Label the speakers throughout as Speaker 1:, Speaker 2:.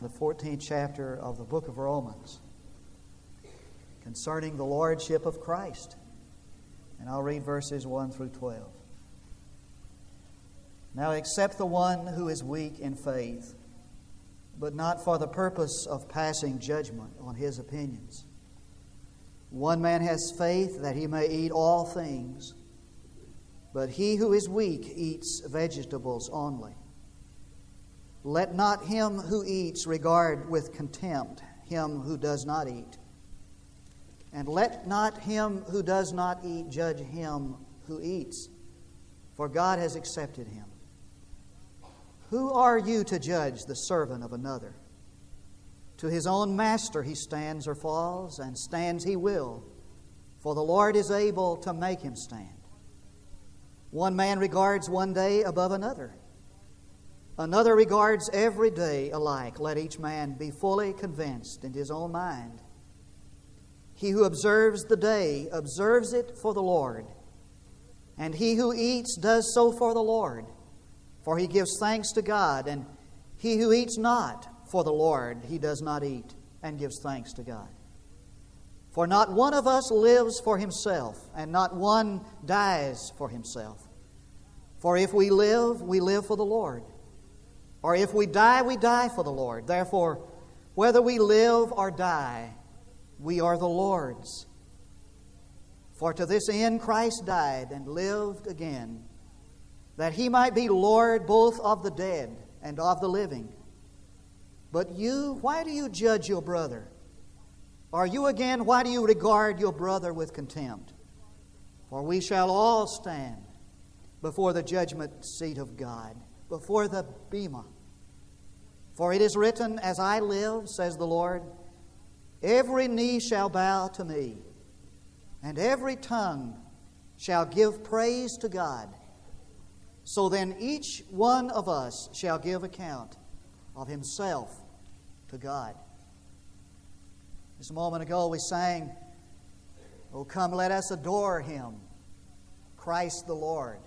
Speaker 1: the 14th chapter of the book of Romans concerning the lordship of Christ. And I'll read verses 1 through 12. Now, accept the one who is weak in faith, but not for the purpose of passing judgment on his opinions. One man has faith that he may eat all things, but he who is weak eats vegetables only. Let not him who eats regard with contempt him who does not eat. And let not him who does not eat judge him who eats, for God has accepted him. Who are you to judge the servant of another? To his own master he stands or falls, and stands he will, for the Lord is able to make him stand. One man regards one day above another. Another regards every day alike. Let each man be fully convinced in his own mind. He who observes the day observes it for the Lord, and he who eats does so for the Lord, for he gives thanks to God, and he who eats not for the Lord, he does not eat and gives thanks to God. For not one of us lives for himself, and not one dies for himself. For if we live, we live for the Lord. Or if we die, we die for the Lord. Therefore, whether we live or die, we are the Lord's. For to this end Christ died and lived again, that he might be Lord both of the dead and of the living. But you, why do you judge your brother? Are you again, why do you regard your brother with contempt? For we shall all stand before the judgment seat of God, before the Bema. For it is written, As I live, says the Lord, every knee shall bow to me, and every tongue shall give praise to God. So then each one of us shall give account of himself to God. Just a moment ago, we sang, Oh, come, let us adore him, Christ the Lord.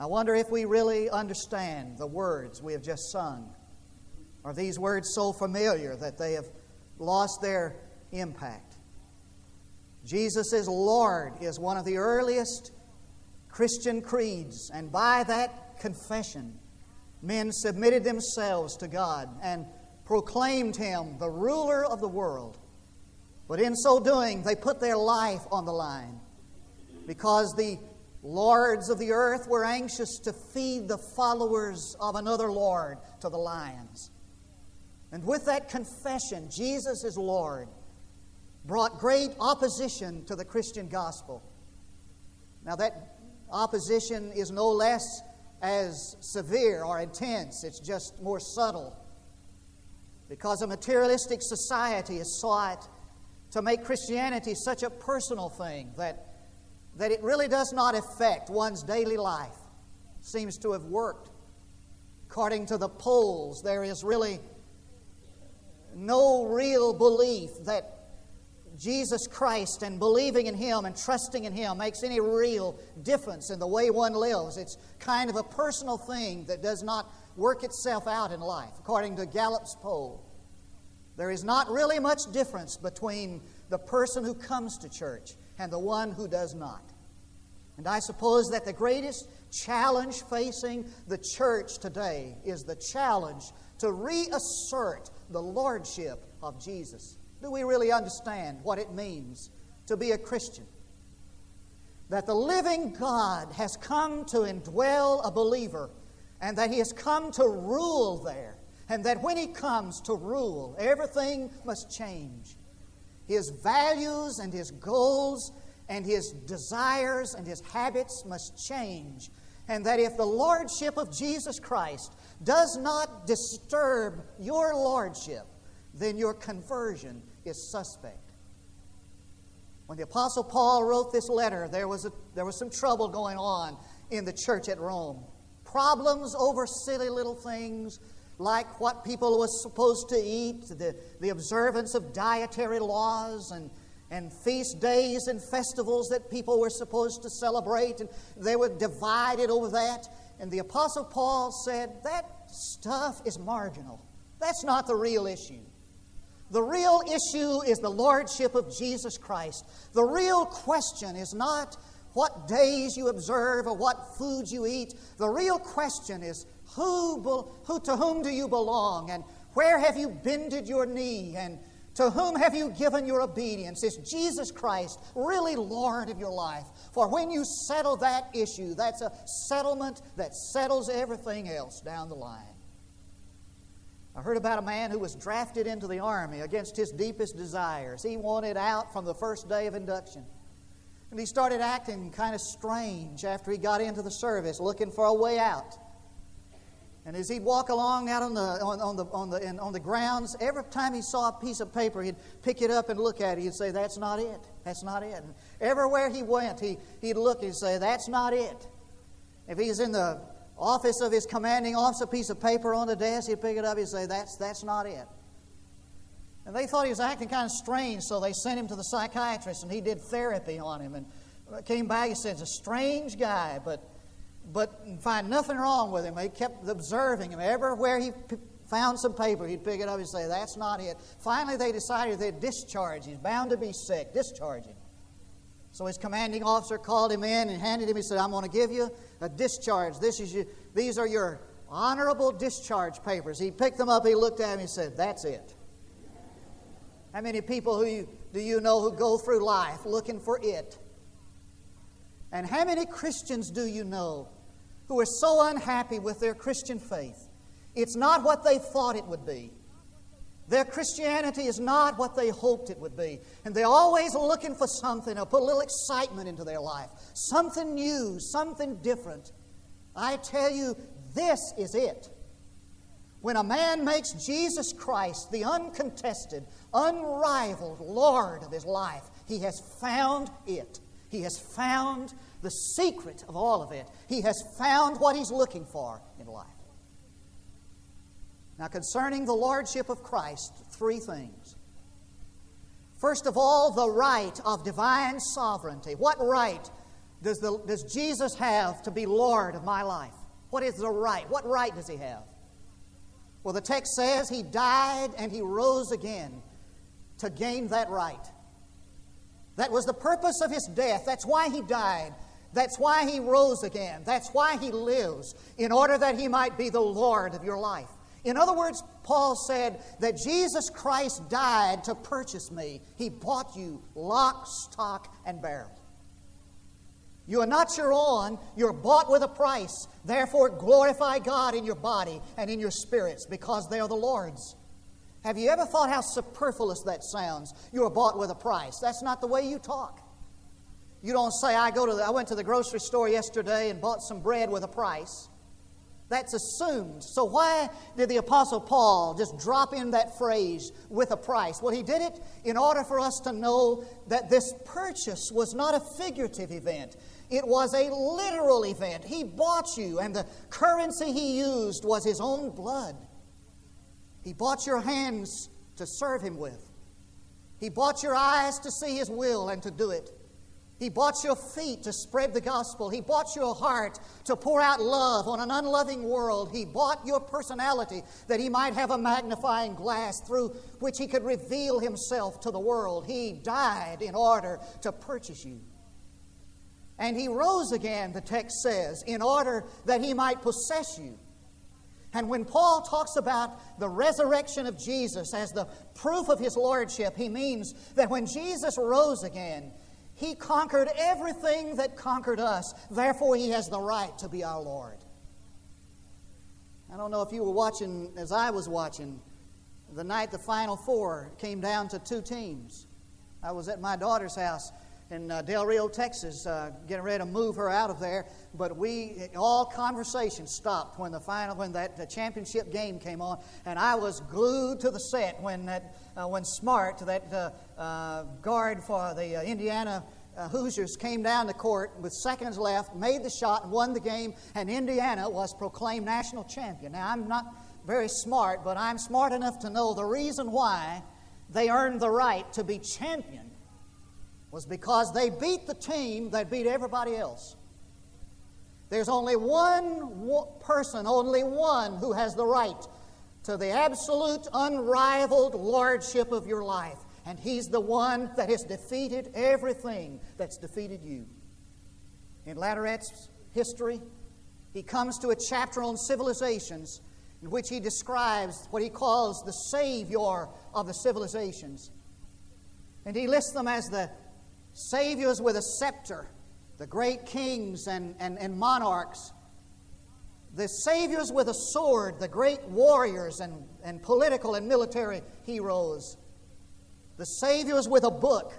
Speaker 1: I wonder if we really understand the words we have just sung. Are these words so familiar that they have lost their impact? Jesus is Lord is one of the earliest Christian creeds, and by that confession, men submitted themselves to God and proclaimed him the ruler of the world. But in so doing, they put their life on the line because the lords of the earth were anxious to feed the followers of another Lord to the lions. And with that confession, Jesus is Lord, brought great opposition to the Christian gospel. Now, that opposition is no less as severe or intense, it's just more subtle. Because a materialistic society has sought to make Christianity such a personal thing that that it really does not affect one's daily life seems to have worked. According to the polls, there is really no real belief that Jesus Christ and believing in Him and trusting in Him makes any real difference in the way one lives. It's kind of a personal thing that does not work itself out in life. According to Gallup's poll, there is not really much difference between the person who comes to church and the one who does not. And I suppose that the greatest challenge facing the church today is the challenge to reassert the lordship of Jesus. Do we really understand what it means to be a Christian? That the living God has come to indwell a believer and that he has come to rule there. And that when he comes to rule, everything must change his values and his goals and his desires and his habits must change. And that if the lordship of Jesus Christ does not disturb your lordship, then your conversion is suspect. When the Apostle Paul wrote this letter, there was, a, there was some trouble going on in the church at Rome. Problems over silly little things, like what people were supposed to eat, the, the observance of dietary laws and, and feast days and festivals that people were supposed to celebrate, and they were divided over that. And the Apostle Paul said, That stuff is marginal. That's not the real issue. The real issue is the Lordship of Jesus Christ. The real question is not what days you observe or what foods you eat. The real question is who, who, to whom do you belong and where have you bended your knee and to whom have you given your obedience? Is Jesus Christ really Lord of your life? For when you settle that issue, that's a settlement that settles everything else down the line. I heard about a man who was drafted into the army against his deepest desires. He wanted out from the first day of induction. And he started acting kind of strange after he got into the service, looking for a way out. And as he'd walk along out on the, on, on the, on, the, on the grounds, every time he saw a piece of paper, he'd pick it up and look at it. He'd say, That's not it. That's not it. And everywhere he went, he, he'd look and say, That's not it. If he's in the office of his commanding officer, a piece of paper on the desk, he'd pick it up, he'd say, That's, that's not it. And they thought he was acting kind of strange, so they sent him to the psychiatrist, and he did therapy on him. And came back, he said, It's a strange guy, but but find nothing wrong with him. He kept observing him. Everywhere he p- found some paper, he'd pick it up and say, That's not it. Finally, they decided they'd discharge. He's bound to be sick. Discharge him. So his commanding officer called him in and handed him, he said, I'm going to give you a discharge. This is these are your honorable discharge papers. He picked them up, he looked at him, he said, That's it. How many people who you, do you know who go through life looking for it? And how many Christians do you know who are so unhappy with their Christian faith? It's not what they thought it would be. Their Christianity is not what they hoped it would be. And they're always looking for something to put a little excitement into their life, something new, something different. I tell you, this is it. When a man makes Jesus Christ the uncontested, unrivaled Lord of his life, he has found it. He has found the secret of all of it. He has found what he's looking for in life. Now, concerning the Lordship of Christ, three things. First of all, the right of divine sovereignty. What right does, the, does Jesus have to be Lord of my life? What is the right? What right does he have? Well, the text says he died and he rose again to gain that right. That was the purpose of his death. That's why he died. That's why he rose again. That's why he lives, in order that he might be the Lord of your life. In other words, Paul said that Jesus Christ died to purchase me. He bought you lock, stock, and barrel. You are not your own, you're bought with a price. Therefore, glorify God in your body and in your spirits because they are the Lord's. Have you ever thought how superfluous that sounds? You are bought with a price. That's not the way you talk. You don't say, I, go to the, I went to the grocery store yesterday and bought some bread with a price. That's assumed. So, why did the Apostle Paul just drop in that phrase with a price? Well, he did it in order for us to know that this purchase was not a figurative event, it was a literal event. He bought you, and the currency he used was his own blood. He bought your hands to serve Him with. He bought your eyes to see His will and to do it. He bought your feet to spread the gospel. He bought your heart to pour out love on an unloving world. He bought your personality that He might have a magnifying glass through which He could reveal Himself to the world. He died in order to purchase you. And He rose again, the text says, in order that He might possess you. And when Paul talks about the resurrection of Jesus as the proof of his lordship, he means that when Jesus rose again, he conquered everything that conquered us. Therefore, he has the right to be our Lord. I don't know if you were watching as I was watching the night the Final Four came down to two teams. I was at my daughter's house in uh, Del Rio, Texas, uh, getting ready to move her out of there. But we, all conversation stopped when the final, when that championship game came on, and I was glued to the set when that, uh, when Smart, that uh, uh, guard for the Indiana. Hoosiers came down the court with seconds left, made the shot, won the game, and Indiana was proclaimed national champion. Now, I'm not very smart, but I'm smart enough to know the reason why they earned the right to be champion was because they beat the team that beat everybody else. There's only one person, only one who has the right to the absolute, unrivaled lordship of your life. And He's the one that has defeated everything that's defeated you. In Latourette's history, he comes to a chapter on civilizations in which he describes what he calls the savior of the civilizations. And he lists them as the saviors with a scepter, the great kings and, and, and monarchs, the saviors with a sword, the great warriors and, and political and military heroes, the saviors with a book,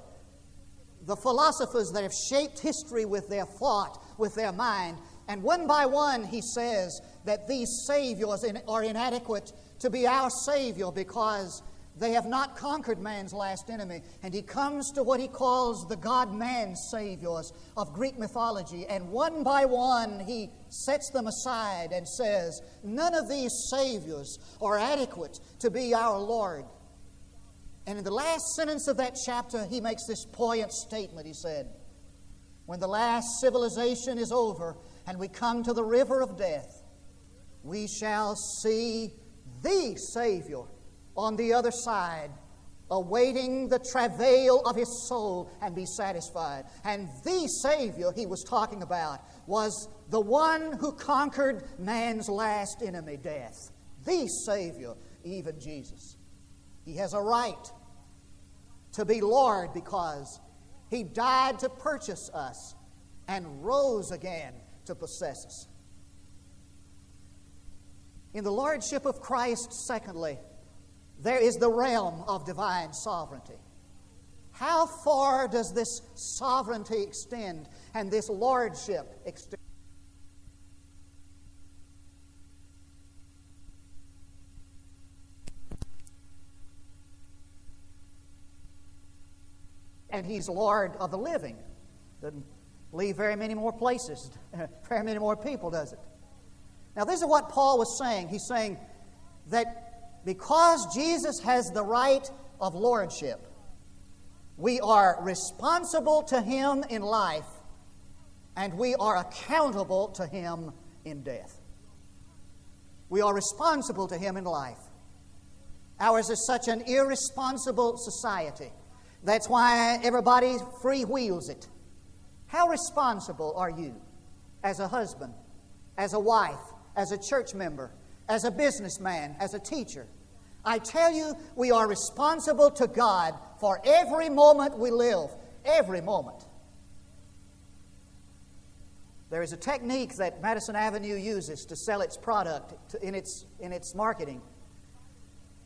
Speaker 1: the philosophers that have shaped history with their thought, with their mind. And one by one, he says that these saviors are inadequate to be our Savior because they have not conquered man's last enemy. And he comes to what he calls the God man saviors of Greek mythology. And one by one, he sets them aside and says, None of these saviors are adequate to be our Lord. And in the last sentence of that chapter, he makes this poignant statement. He said, When the last civilization is over and we come to the river of death, we shall see the Savior on the other side, awaiting the travail of his soul and be satisfied. And the Savior he was talking about was the one who conquered man's last enemy, death. The Savior, even Jesus. He has a right to be Lord because he died to purchase us and rose again to possess us. In the Lordship of Christ, secondly, there is the realm of divine sovereignty. How far does this sovereignty extend and this lordship extend? And he's Lord of the living. Doesn't leave very many more places, very many more people, does it? Now, this is what Paul was saying. He's saying that because Jesus has the right of lordship, we are responsible to him in life and we are accountable to him in death. We are responsible to him in life. Ours is such an irresponsible society. That's why everybody free wheels it. How responsible are you as a husband, as a wife, as a church member, as a businessman, as a teacher. I tell you, we are responsible to God for every moment we live, every moment. There is a technique that Madison Avenue uses to sell its product in, its, in its marketing.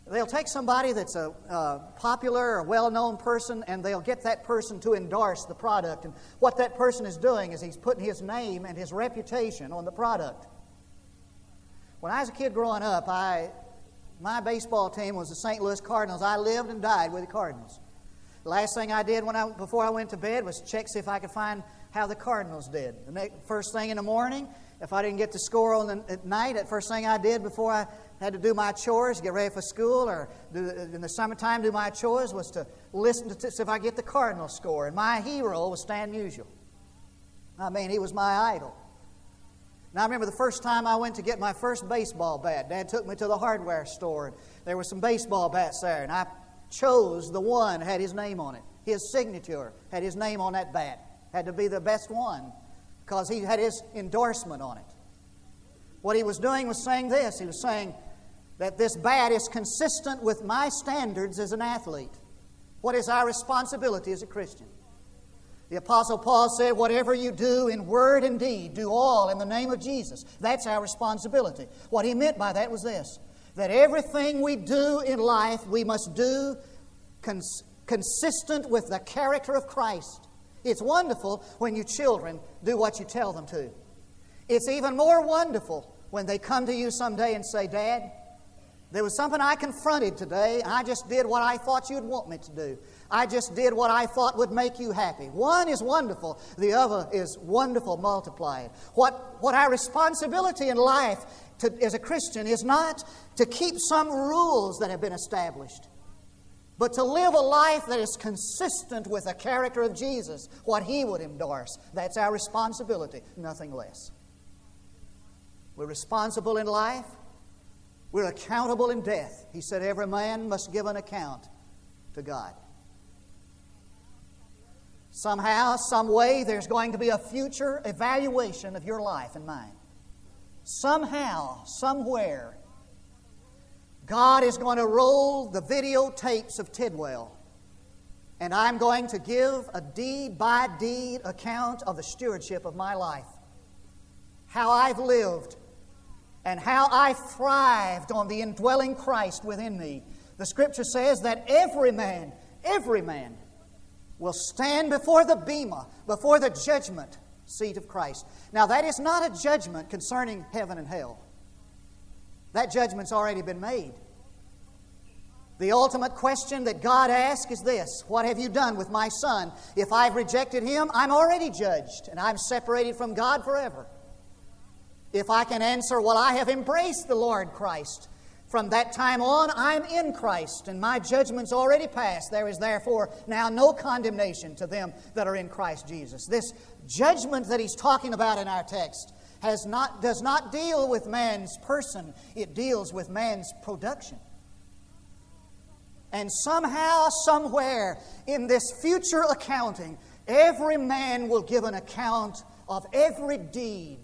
Speaker 1: They'll take somebody that's a, a popular or well known person and they'll get that person to endorse the product. And what that person is doing is he's putting his name and his reputation on the product. When I was a kid growing up, I, my baseball team was the St. Louis Cardinals. I lived and died with the Cardinals. The last thing I did when I, before I went to bed was check see if I could find how the Cardinals did. The next, first thing in the morning, if I didn't get the score on the, at night, the first thing I did before I had to do my chores, get ready for school, or do, in the summertime do my chores was to listen to see if I get the Cardinal score. And my hero was Stan Musial. I mean, he was my idol. Now, I remember the first time I went to get my first baseball bat. Dad took me to the hardware store, and there were some baseball bats there, and I chose the one that had his name on it. His signature had his name on that bat. Had to be the best one because he had his endorsement on it. What he was doing was saying this he was saying that this bat is consistent with my standards as an athlete. What is our responsibility as a Christian? The Apostle Paul said, Whatever you do in word and deed, do all in the name of Jesus. That's our responsibility. What he meant by that was this that everything we do in life, we must do cons- consistent with the character of Christ. It's wonderful when your children do what you tell them to. It's even more wonderful when they come to you someday and say, Dad, there was something I confronted today, and I just did what I thought you'd want me to do. I just did what I thought would make you happy. One is wonderful, the other is wonderful multiplied. What, what our responsibility in life to, as a Christian is not to keep some rules that have been established, but to live a life that is consistent with the character of Jesus, what He would endorse. That's our responsibility, nothing less. We're responsible in life We're accountable in death. He said, Every man must give an account to God. Somehow, some way, there's going to be a future evaluation of your life and mine. Somehow, somewhere, God is going to roll the videotapes of Tidwell, and I'm going to give a deed by deed account of the stewardship of my life. How I've lived, and how I thrived on the indwelling Christ within me. The scripture says that every man, every man, will stand before the Bema, before the judgment seat of Christ. Now, that is not a judgment concerning heaven and hell. That judgment's already been made. The ultimate question that God asks is this What have you done with my son? If I've rejected him, I'm already judged, and I'm separated from God forever. If I can answer, Well, I have embraced the Lord Christ, from that time on, I'm in Christ, and my judgment's already passed. There is therefore now no condemnation to them that are in Christ Jesus. This judgment that he's talking about in our text has not, does not deal with man's person, it deals with man's production. And somehow, somewhere in this future accounting, every man will give an account of every deed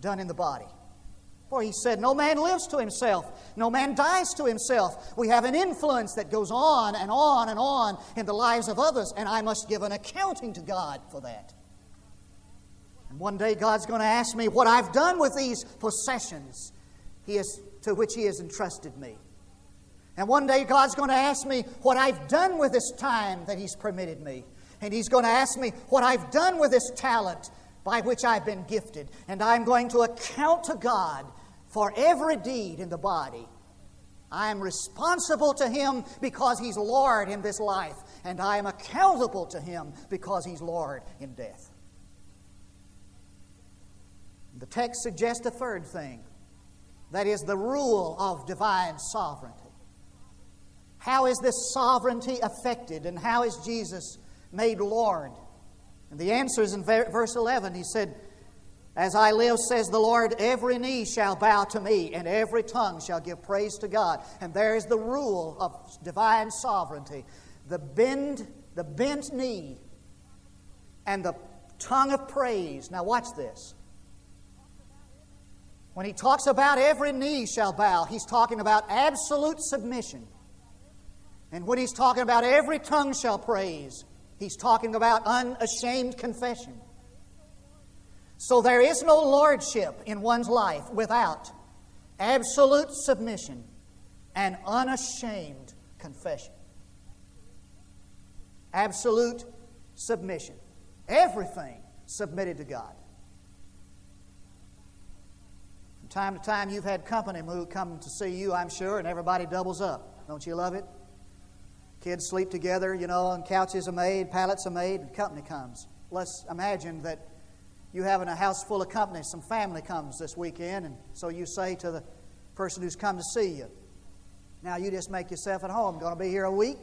Speaker 1: done in the body. For he said, No man lives to himself, no man dies to himself. We have an influence that goes on and on and on in the lives of others, and I must give an accounting to God for that. And one day God's going to ask me what I've done with these possessions he has, to which He has entrusted me. And one day God's going to ask me what I've done with this time that He's permitted me. And He's going to ask me what I've done with this talent by which I've been gifted. And I'm going to account to God for every deed in the body. I am responsible to Him because He's Lord in this life, and I am accountable to Him because He's Lord in death. The text suggests a third thing that is, the rule of divine sovereignty. How is this sovereignty affected, and how is Jesus made Lord? And the answer is in verse 11. He said, as I live, says the Lord, every knee shall bow to me, and every tongue shall give praise to God. And there is the rule of divine sovereignty. The bend, the bent knee, and the tongue of praise. Now watch this. When he talks about every knee shall bow, he's talking about absolute submission. And when he's talking about every tongue shall praise, he's talking about unashamed confession. So there is no lordship in one's life without absolute submission and unashamed confession. Absolute submission. Everything submitted to God. From time to time, you've had company come to see you, I'm sure, and everybody doubles up. Don't you love it? Kids sleep together, you know, and couches are made, pallets are made, and company comes. Let's imagine that you having a house full of company, some family comes this weekend, and so you say to the person who's come to see you, Now you just make yourself at home. Going to be here a week?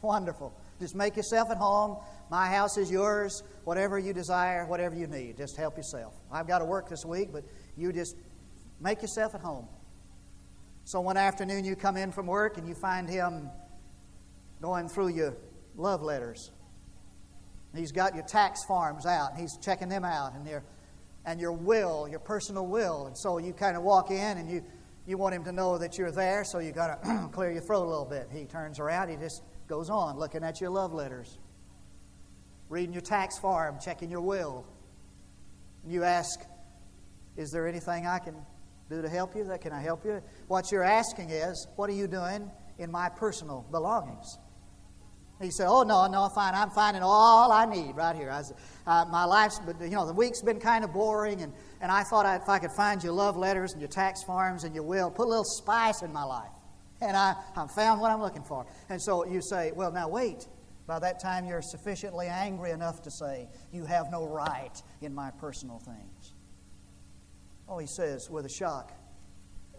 Speaker 1: Wonderful. Just make yourself at home. My house is yours. Whatever you desire, whatever you need, just help yourself. I've got to work this week, but you just make yourself at home. So one afternoon you come in from work and you find him going through your love letters He's got your tax forms out. And he's checking them out and and your will, your personal will. And so you kind of walk in and you, you want him to know that you're there, so you got to clear your throat a little bit. He turns around, he just goes on looking at your love letters, reading your tax form, checking your will. And you ask, Is there anything I can do to help you? That can I help you? What you're asking is, What are you doing in my personal belongings? He said, "Oh no, no, fine. I'm finding all I need right here. I uh, my life's, but you know, the week's been kind of boring, and, and I thought I, if I could find your love letters and your tax forms and your will, put a little spice in my life, and I, I found what I'm looking for. And so you say, well, now wait. By that time, you're sufficiently angry enough to say, you have no right in my personal things. Oh, he says with a shock,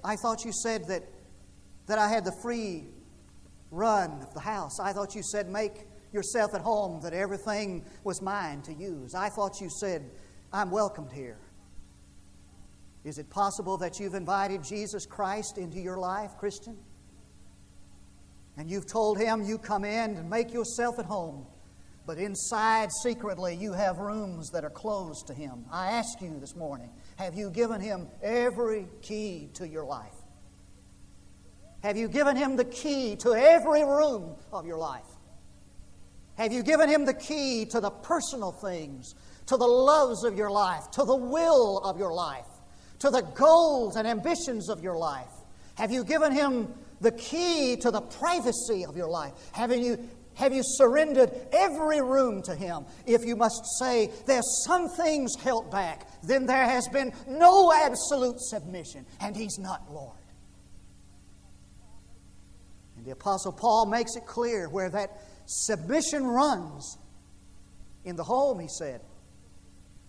Speaker 1: I thought you said that that I had the free run of the house. I thought you said, make yourself at home, that everything was mine to use. I thought you said, I'm welcomed here. Is it possible that you've invited Jesus Christ into your life, Christian? And you've told him you come in and make yourself at home, but inside, secretly, you have rooms that are closed to him. I ask you this morning have you given him every key to your life? Have you given him the key to every room of your life? Have you given him the key to the personal things, to the loves of your life, to the will of your life, to the goals and ambitions of your life? Have you given him the key to the privacy of your life? Have you, have you surrendered every room to Him? If you must say there's some things held back, then there has been no absolute submission, and He's not Lord. And the Apostle Paul makes it clear where that submission runs in the home, he said.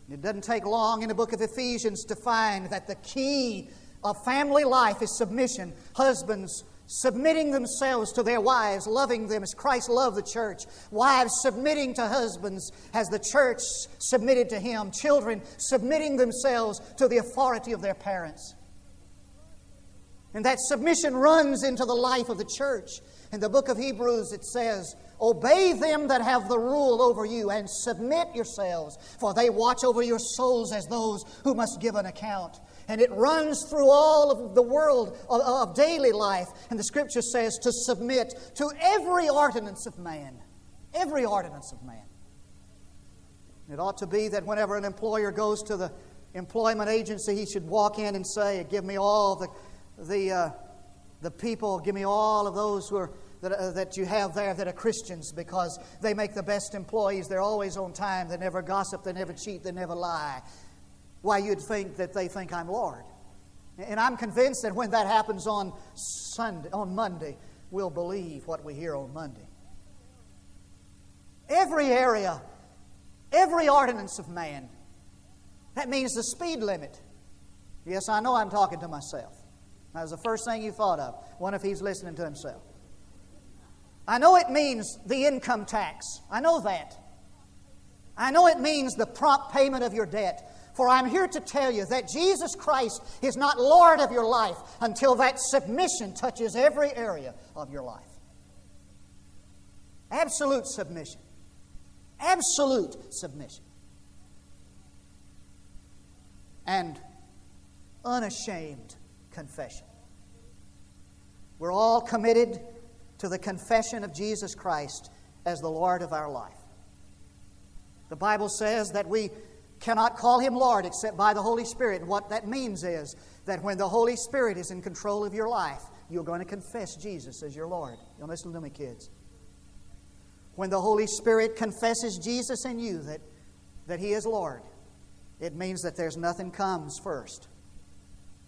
Speaker 1: It doesn't take long in the book of Ephesians to find that the key of family life is submission. Husbands submitting themselves to their wives, loving them as Christ loved the church. Wives submitting to husbands as the church submitted to him. Children submitting themselves to the authority of their parents. And that submission runs into the life of the church. In the book of Hebrews, it says, Obey them that have the rule over you and submit yourselves, for they watch over your souls as those who must give an account. And it runs through all of the world of, of daily life. And the scripture says to submit to every ordinance of man. Every ordinance of man. It ought to be that whenever an employer goes to the employment agency, he should walk in and say, Give me all the the, uh, the people, give me all of those who are, that, uh, that you have there that are Christians because they make the best employees. They're always on time. They never gossip. They never cheat. They never lie. Why, you'd think that they think I'm Lord. And I'm convinced that when that happens on Sunday, on Monday, we'll believe what we hear on Monday. Every area, every ordinance of man, that means the speed limit. Yes, I know I'm talking to myself. That was the first thing you thought of. What if he's listening to himself? I know it means the income tax. I know that. I know it means the prompt payment of your debt. For I'm here to tell you that Jesus Christ is not Lord of your life until that submission touches every area of your life. Absolute submission. Absolute submission. And unashamed confession. We're all committed to the confession of Jesus Christ as the Lord of our life. The Bible says that we cannot call him Lord except by the Holy Spirit. And what that means is that when the Holy Spirit is in control of your life, you're going to confess Jesus as your Lord. You'll listen to me, kids. When the Holy Spirit confesses Jesus in you that, that He is Lord, it means that there's nothing comes first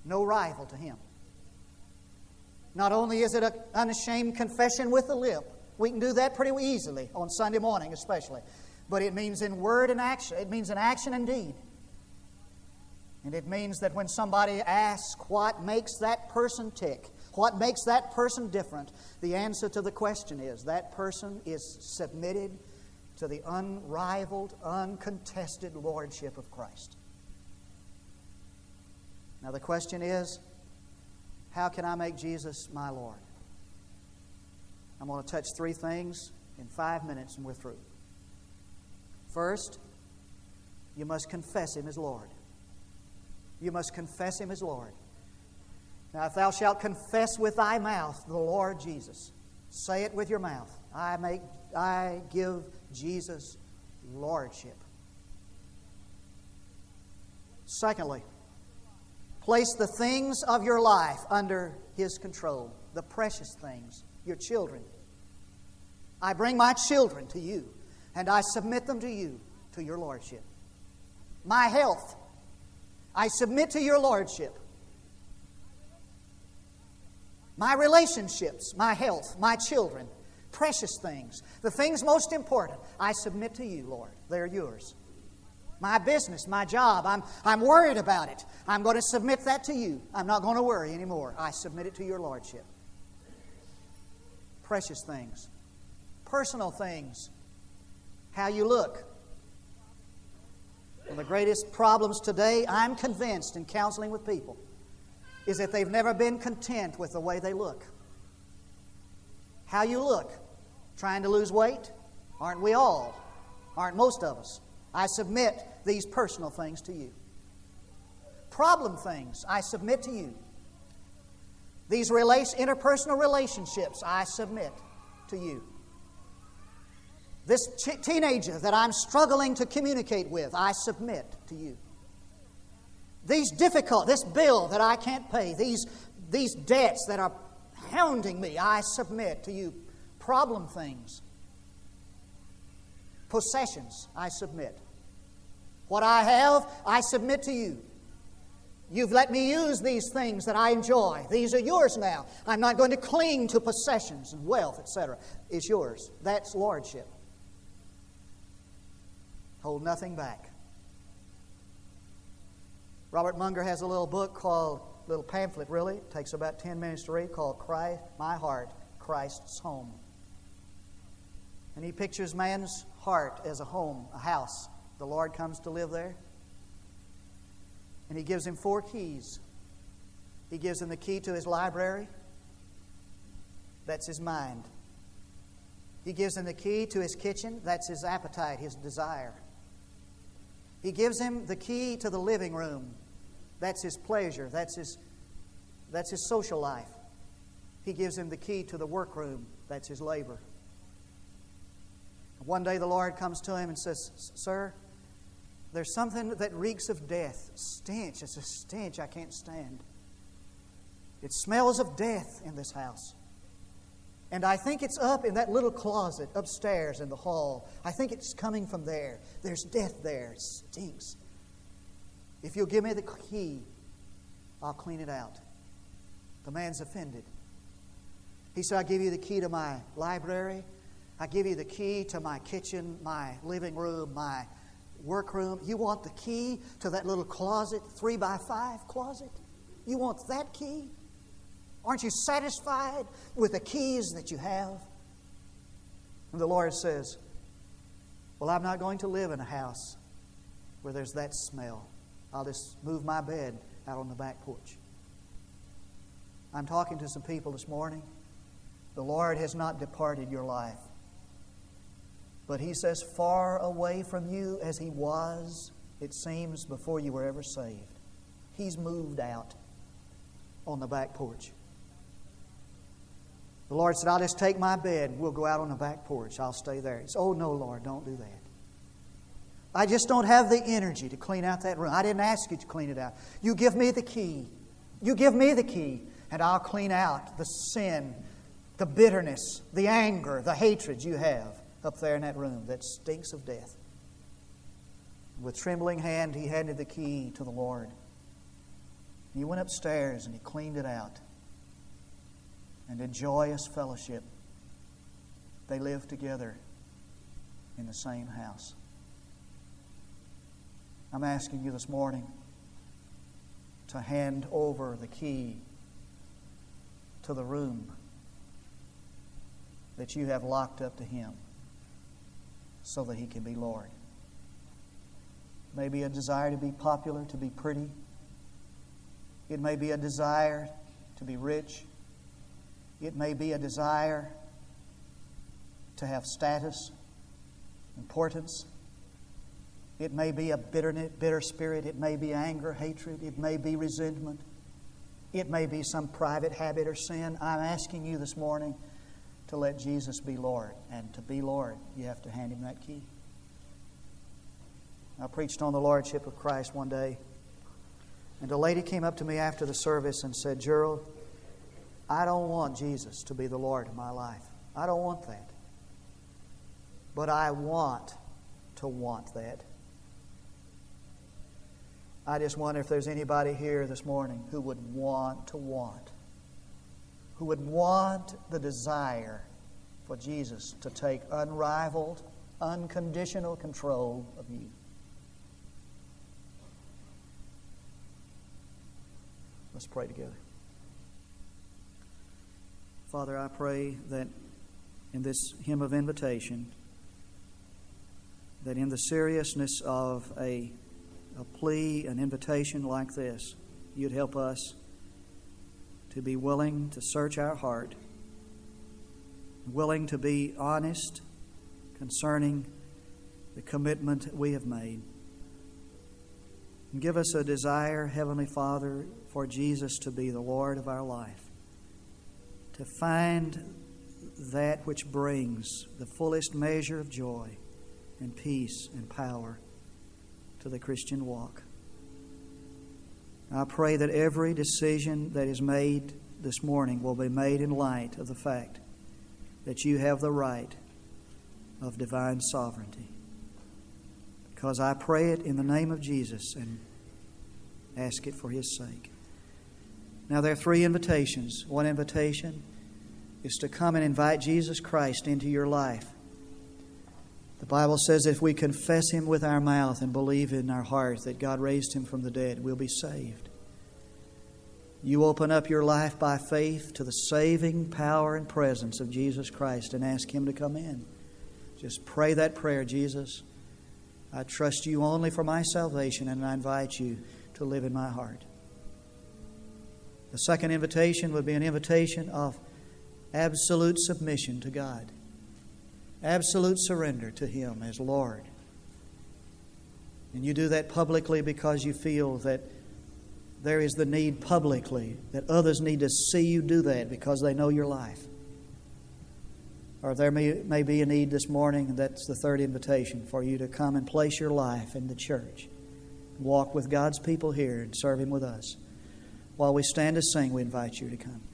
Speaker 1: no rival to him. Not only is it an unashamed confession with the lip, we can do that pretty easily on Sunday morning, especially, but it means in word and action. It means in action and deed. And it means that when somebody asks what makes that person tick, what makes that person different, the answer to the question is that person is submitted to the unrivaled, uncontested lordship of Christ. Now, the question is how can I make Jesus my Lord? I'm going to touch three things in five minutes and we're through. First, you must confess Him as Lord. You must confess Him as Lord. Now, if thou shalt confess with thy mouth the Lord Jesus, say it with your mouth. I make, I give Jesus lordship. Secondly, Place the things of your life under His control, the precious things, your children. I bring my children to you, and I submit them to you, to your Lordship. My health, I submit to your Lordship. My relationships, my health, my children, precious things, the things most important, I submit to you, Lord. They're yours my business, my job. I'm, I'm worried about it. I'm going to submit that to you. I'm not going to worry anymore. I submit it to your Lordship. Precious things, personal things, how you look. One of the greatest problems today, I'm convinced in counseling with people, is that they've never been content with the way they look. How you look. Trying to lose weight? Aren't we all? Aren't most of us? I submit these personal things to you. Problem things, I submit to you. These interpersonal relationships, I submit to you. This ch- teenager that I'm struggling to communicate with, I submit to you. These difficult, this bill that I can't pay, these, these debts that are hounding me, I submit to you. Problem things, possessions, I submit. What I have, I submit to you. You've let me use these things that I enjoy. These are yours now. I'm not going to cling to possessions and wealth, etc. It's yours. That's lordship. Hold nothing back. Robert Munger has a little book called, little pamphlet really, it takes about 10 minutes to read, called Christ, My Heart, Christ's Home. And he pictures man's heart as a home, a house. The Lord comes to live there. And he gives him four keys. He gives him the key to his library. That's his mind. He gives him the key to his kitchen. That's his appetite, his desire. He gives him the key to the living room. That's his pleasure. That's his, that's his social life. He gives him the key to the workroom. That's his labor. One day the Lord comes to him and says, Sir, there's something that reeks of death. Stench. It's a stench I can't stand. It smells of death in this house. And I think it's up in that little closet upstairs in the hall. I think it's coming from there. There's death there. It stinks. If you'll give me the key, I'll clean it out. The man's offended. He said, I give you the key to my library. I give you the key to my kitchen, my living room, my workroom. You want the key to that little closet, three by five closet? You want that key? Aren't you satisfied with the keys that you have? And the Lord says, Well, I'm not going to live in a house where there's that smell. I'll just move my bed out on the back porch. I'm talking to some people this morning. The Lord has not departed your life. But he says, far away from you as he was, it seems, before you were ever saved. He's moved out on the back porch. The Lord said, I'll just take my bed. We'll go out on the back porch. I'll stay there. He said, Oh, no, Lord, don't do that. I just don't have the energy to clean out that room. I didn't ask you to clean it out. You give me the key. You give me the key, and I'll clean out the sin, the bitterness, the anger, the hatred you have up there in that room that stinks of death. With trembling hand, he handed the key to the Lord. He went upstairs and he cleaned it out. And in joyous fellowship, they lived together in the same house. I'm asking you this morning to hand over the key to the room that you have locked up to Him so that he can be Lord. Maybe a desire to be popular, to be pretty. It may be a desire to be rich. It may be a desire to have status, importance. It may be a bitter, bitter spirit. It may be anger, hatred. It may be resentment. It may be some private habit or sin. I'm asking you this morning to let Jesus be Lord. And to be Lord, you have to hand him that key. I preached on the Lordship of Christ one day, and a lady came up to me after the service and said, Gerald, I don't want Jesus to be the Lord of my life. I don't want that. But I want to want that. I just wonder if there's anybody here this morning who would want to want who would want the desire for Jesus to take unrivaled, unconditional control of you. Let's pray together. Father, I pray that in this hymn of invitation, that in the seriousness of a a plea, an invitation like this, you'd help us to be willing to search our heart, willing to be honest concerning the commitment we have made. And give us a desire, Heavenly Father, for Jesus to be the Lord of our life, to find that which brings the fullest measure of joy and peace and power to the Christian walk. I pray that every decision that is made this morning will be made in light of the fact that you have the right of divine sovereignty. Because I pray it in the name of Jesus and ask it for his sake. Now, there are three invitations. One invitation is to come and invite Jesus Christ into your life. The Bible says if we confess Him with our mouth and believe in our heart that God raised Him from the dead, we'll be saved. You open up your life by faith to the saving power and presence of Jesus Christ and ask Him to come in. Just pray that prayer, Jesus. I trust you only for my salvation, and I invite you to live in my heart. The second invitation would be an invitation of absolute submission to God, absolute surrender to Him as Lord. And you do that publicly because you feel that there is the need publicly, that others need to see you do that because they know your life. Or there may, may be a need this morning, that's the third invitation for you to come and place your life in the church. Walk with God's people here and serve Him with us. While we stand to sing, we invite you to come.